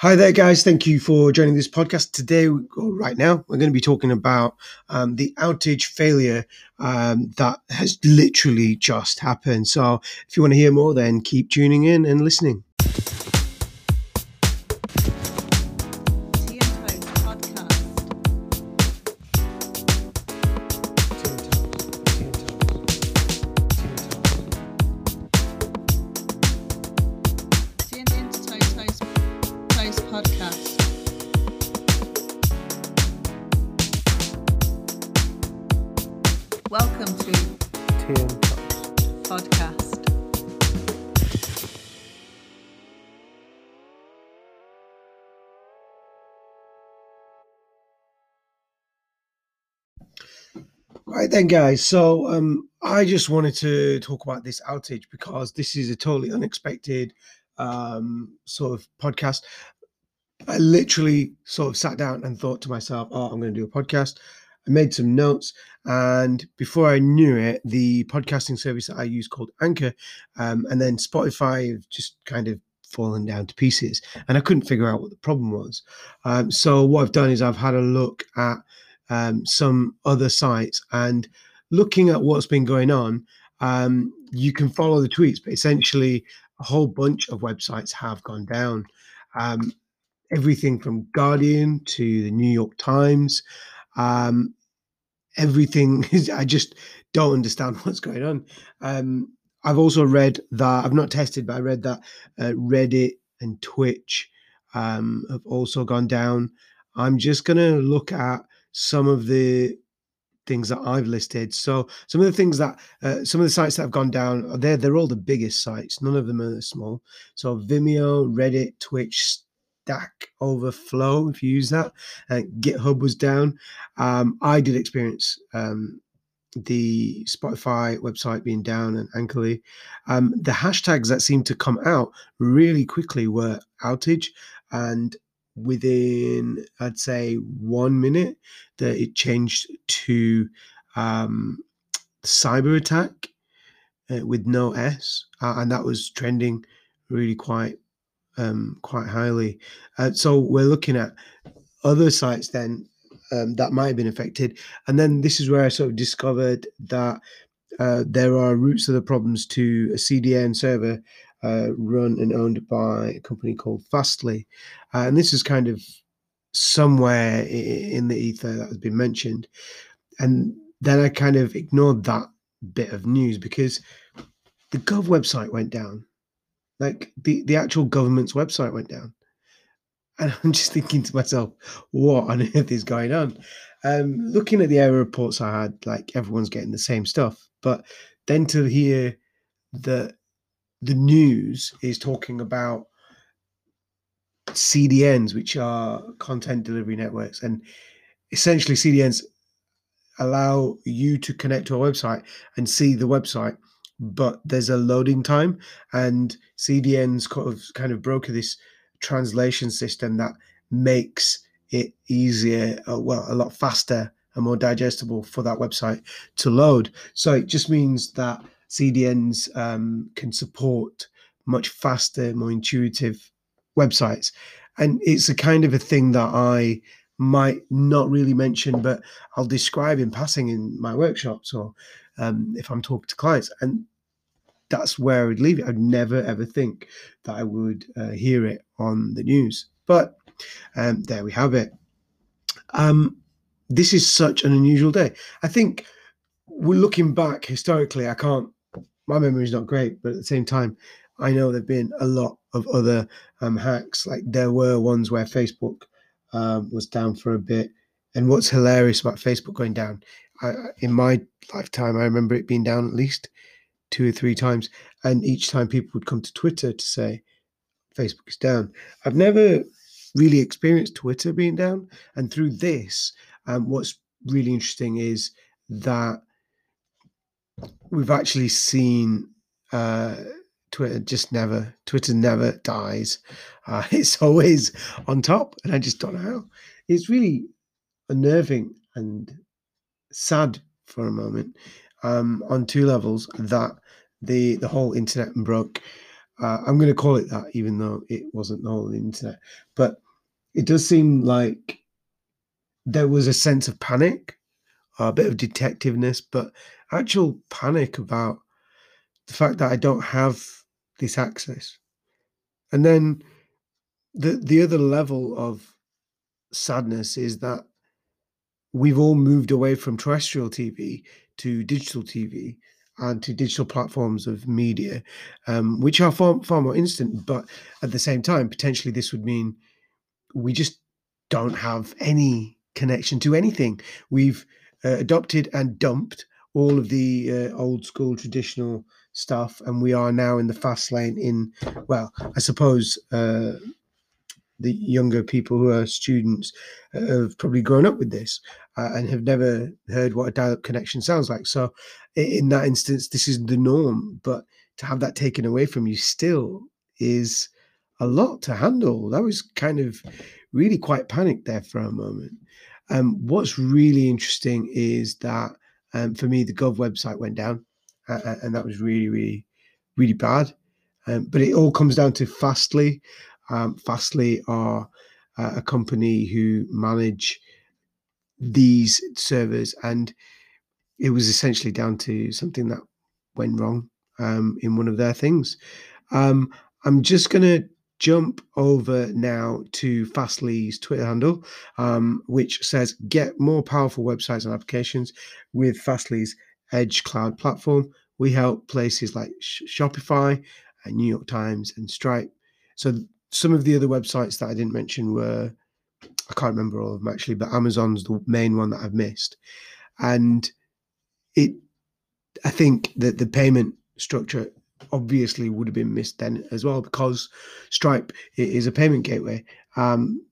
Hi there, guys. Thank you for joining this podcast today. Or right now, we're going to be talking about um, the outage failure um, that has literally just happened. So, if you want to hear more, then keep tuning in and listening. Welcome to TM podcast. Right then, guys. So, um, I just wanted to talk about this outage because this is a totally unexpected um, sort of podcast. I literally sort of sat down and thought to myself, "Oh, I'm going to do a podcast." I made some notes, and before I knew it, the podcasting service that I use called Anchor, um, and then Spotify just kind of fallen down to pieces, and I couldn't figure out what the problem was. Um, so what I've done is I've had a look at um, some other sites and looking at what's been going on. Um, you can follow the tweets, but essentially, a whole bunch of websites have gone down. Um, everything from Guardian to the New York Times. Um, everything is, I just don't understand what's going on. Um, I've also read that, I've not tested, but I read that uh, Reddit and Twitch um, have also gone down. I'm just going to look at some of the things that I've listed. So some of the things that uh, some of the sites that have gone down, they're they're all the biggest sites. None of them are small. So Vimeo, Reddit, Twitch, Stack Overflow, if you use that. Uh, GitHub was down. Um, I did experience um, the Spotify website being down and Anchorly. Um, the hashtags that seemed to come out really quickly were outage and within I'd say one minute that it changed to um, cyber attack uh, with no S, uh, and that was trending really quite um, quite highly. Uh, so we're looking at other sites then um, that might have been affected, and then this is where I sort of discovered that uh, there are roots of the problems to a CDN server uh, run and owned by a company called Fastly. Uh, and this is kind of somewhere in the ether that has been mentioned. And then I kind of ignored that bit of news because the Gov website went down. Like the, the actual government's website went down. And I'm just thinking to myself, what on earth is going on? Um, looking at the error reports I had, like everyone's getting the same stuff. But then to hear that the news is talking about CDNs, which are content delivery networks, and essentially CDNs allow you to connect to a website and see the website, but there's a loading time, and CDNs kind of kind of broker this translation system that makes it easier, uh, well, a lot faster and more digestible for that website to load. So it just means that CDNs um, can support much faster, more intuitive websites. And it's a kind of a thing that I might not really mention, but I'll describe in passing in my workshops or um, if I'm talking to clients. And that's where I would leave it. I'd never ever think that I would uh, hear it on the news. But um, there we have it. Um, this is such an unusual day. I think we're looking back historically. I can't. My memory is not great, but at the same time, I know there've been a lot of other um, hacks. Like there were ones where Facebook um, was down for a bit. And what's hilarious about Facebook going down, I- in my lifetime, I remember it being down at least two or three times. And each time people would come to Twitter to say Facebook is down. I've never really experienced Twitter being down. And through this, um, what's really interesting is that we've actually seen uh, Twitter just never, Twitter never dies. Uh, it's always on top. And I just don't know how. It's really unnerving and sad for a moment um, on two levels that the the whole internet and broke. Uh, I'm going to call it that, even though it wasn't the whole internet. But it does seem like there was a sense of panic, a bit of detectiveness, but actual panic about the fact that I don't have this access. And then the the other level of sadness is that we've all moved away from terrestrial TV to digital TV and to digital platforms of media, um, which are far, far more instant. But at the same time, potentially this would mean we just don't have any connection to anything. We've uh, adopted and dumped all of the uh, old school traditional stuff, and we are now in the fast lane. In well, I suppose uh, the younger people who are students uh, have probably grown up with this uh, and have never heard what a dial-up connection sounds like. So, in that instance, this is the norm. But to have that taken away from you still is a lot to handle. That was kind of really quite panicked there for a moment. Um, what's really interesting is that um, for me, the Gov website went down, uh, and that was really, really, really bad. Um, but it all comes down to Fastly. Um, Fastly are uh, a company who manage these servers, and it was essentially down to something that went wrong um, in one of their things. Um, I'm just going to jump over now to Fastly's Twitter handle, um, which says get more powerful websites and applications with Fastly's Edge Cloud platform. We help places like Sh- Shopify and New York Times and Stripe. So some of the other websites that I didn't mention were I can't remember all of them actually, but Amazon's the main one that I've missed. And it I think that the payment structure obviously would have been missed then as well because Stripe is a payment gateway. Um,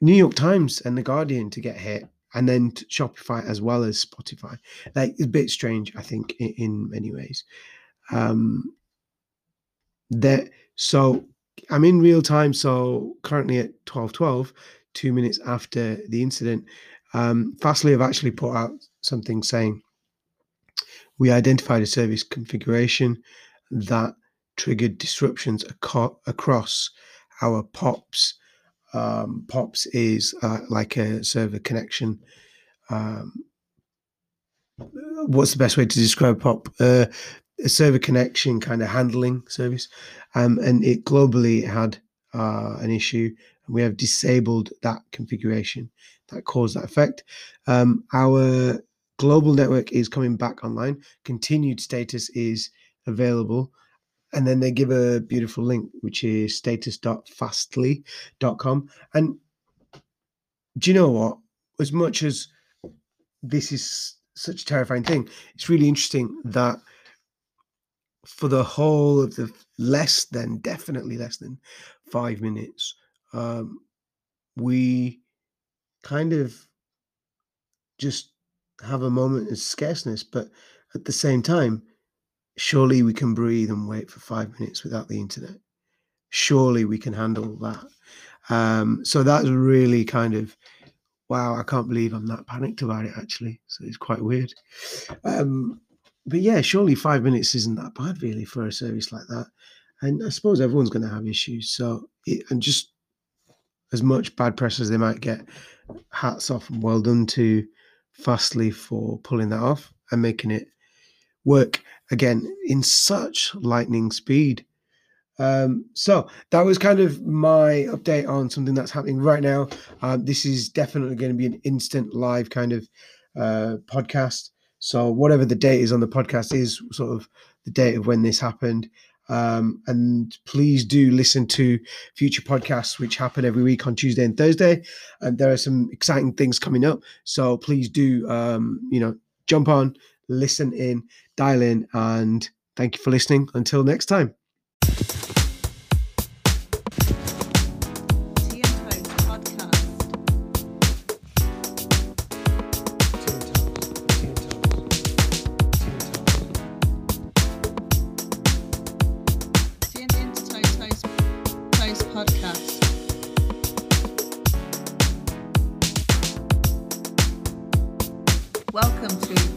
New York Times and The Guardian to get hit, and then Shopify as well as Spotify. Like it's a bit strange, I think, in, in many ways. Um, that so I'm in real time. So currently at twelve twelve, two minutes after the incident, um, Fastly have actually put out something saying we identified a service configuration that triggered disruptions aco- across our POPs. Um, POPs is uh, like a server connection. Um, what's the best way to describe POP? Uh, a server connection kind of handling service. Um, and it globally had uh, an issue, and we have disabled that configuration that caused that effect. Um, our global network is coming back online. Continued status is available. And then they give a beautiful link, which is status.fastly.com. And do you know what? As much as this is such a terrifying thing, it's really interesting that for the whole of the less than, definitely less than five minutes, um, we kind of just have a moment of scarceness, but at the same time, surely we can breathe and wait for five minutes without the internet. Surely we can handle that. Um, so that's really kind of wow. I can't believe I'm that panicked about it. Actually, so it's quite weird. Um, but yeah, surely five minutes isn't that bad really for a service like that. And I suppose everyone's going to have issues. So it, and just as much bad press as they might get, hats off and well done to Fastly for pulling that off and making it work again in such lightning speed. Um, so that was kind of my update on something that's happening right now. Um, this is definitely going to be an instant live kind of uh, podcast. So whatever the date is on the podcast is sort of the date of when this happened. Um, and please do listen to future podcasts, which happen every week on Tuesday and Thursday. And there are some exciting things coming up. So please do, um, you know, jump on, listen in, dial in, and thank you for listening. Until next time. Welcome to